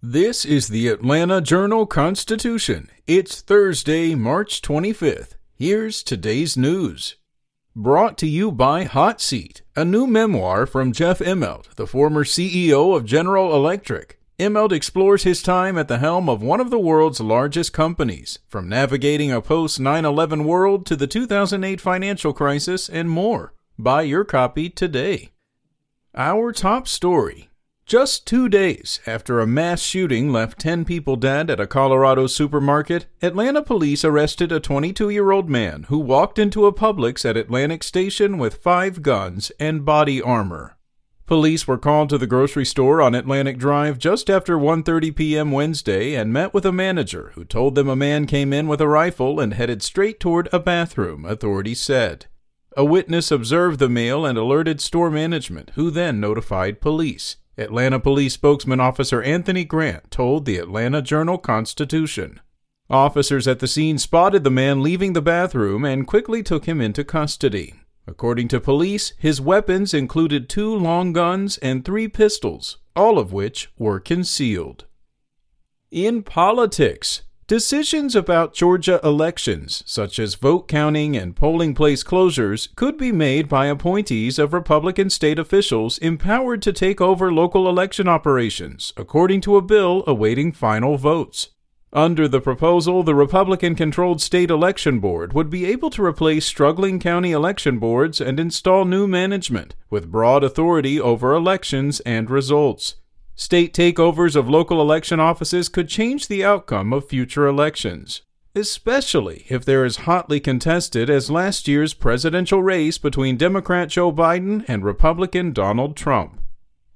This is the Atlanta Journal Constitution. It's Thursday, March 25th. Here's today's news. Brought to you by Hot Seat, a new memoir from Jeff Immelt, the former CEO of General Electric. Immelt explores his time at the helm of one of the world's largest companies, from navigating a post 9 11 world to the 2008 financial crisis and more. Buy your copy today. Our top story just two days after a mass shooting left 10 people dead at a Colorado supermarket, Atlanta police arrested a 22 year old man who walked into a Publix at Atlantic Station with five guns and body armor. Police were called to the grocery store on Atlantic Drive just after 1:30 p.m. Wednesday and met with a manager who told them a man came in with a rifle and headed straight toward a bathroom, authorities said. A witness observed the male and alerted store management, who then notified police. Atlanta Police spokesman Officer Anthony Grant told the Atlanta Journal Constitution. Officers at the scene spotted the man leaving the bathroom and quickly took him into custody. According to police, his weapons included two long guns and three pistols, all of which were concealed. In politics, Decisions about Georgia elections, such as vote counting and polling place closures, could be made by appointees of Republican state officials empowered to take over local election operations, according to a bill awaiting final votes. Under the proposal, the Republican controlled state election board would be able to replace struggling county election boards and install new management with broad authority over elections and results. State takeovers of local election offices could change the outcome of future elections, especially if they're as hotly contested as last year's presidential race between Democrat Joe Biden and Republican Donald Trump.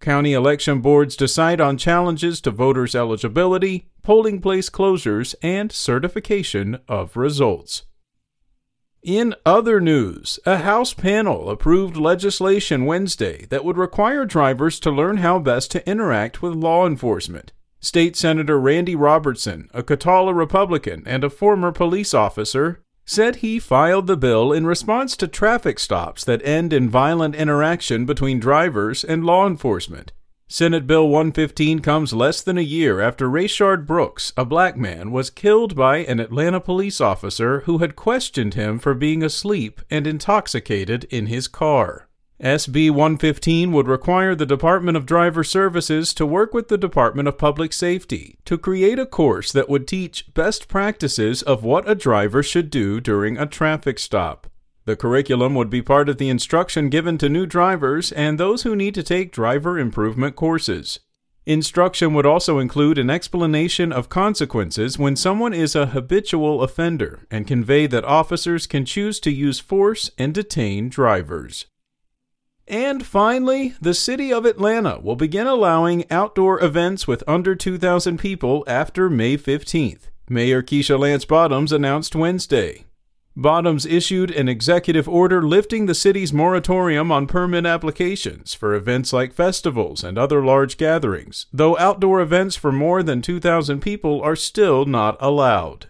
County election boards decide on challenges to voters' eligibility, polling place closures, and certification of results. In other news, a House panel approved legislation Wednesday that would require drivers to learn how best to interact with law enforcement. State Senator Randy Robertson, a Cataula Republican and a former police officer, said he filed the bill in response to traffic stops that end in violent interaction between drivers and law enforcement. Senate Bill 115 comes less than a year after Rayshard Brooks, a black man, was killed by an Atlanta police officer who had questioned him for being asleep and intoxicated in his car. SB 115 would require the Department of Driver Services to work with the Department of Public Safety to create a course that would teach best practices of what a driver should do during a traffic stop. The curriculum would be part of the instruction given to new drivers and those who need to take driver improvement courses. Instruction would also include an explanation of consequences when someone is a habitual offender and convey that officers can choose to use force and detain drivers. And finally, the city of Atlanta will begin allowing outdoor events with under 2,000 people after May 15th. Mayor Keisha Lance Bottoms announced Wednesday. Bottoms issued an executive order lifting the city's moratorium on permit applications for events like festivals and other large gatherings, though outdoor events for more than 2,000 people are still not allowed.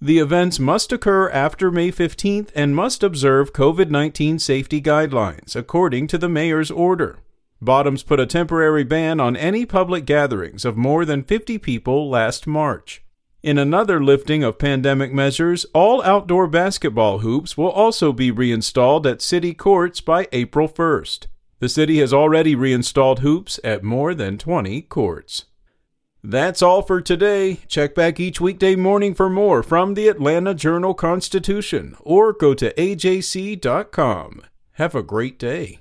The events must occur after May 15th and must observe COVID 19 safety guidelines, according to the mayor's order. Bottoms put a temporary ban on any public gatherings of more than 50 people last March. In another lifting of pandemic measures, all outdoor basketball hoops will also be reinstalled at city courts by April 1st. The city has already reinstalled hoops at more than 20 courts. That's all for today. Check back each weekday morning for more from the Atlanta Journal Constitution or go to ajc.com. Have a great day.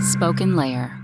Spoken Layer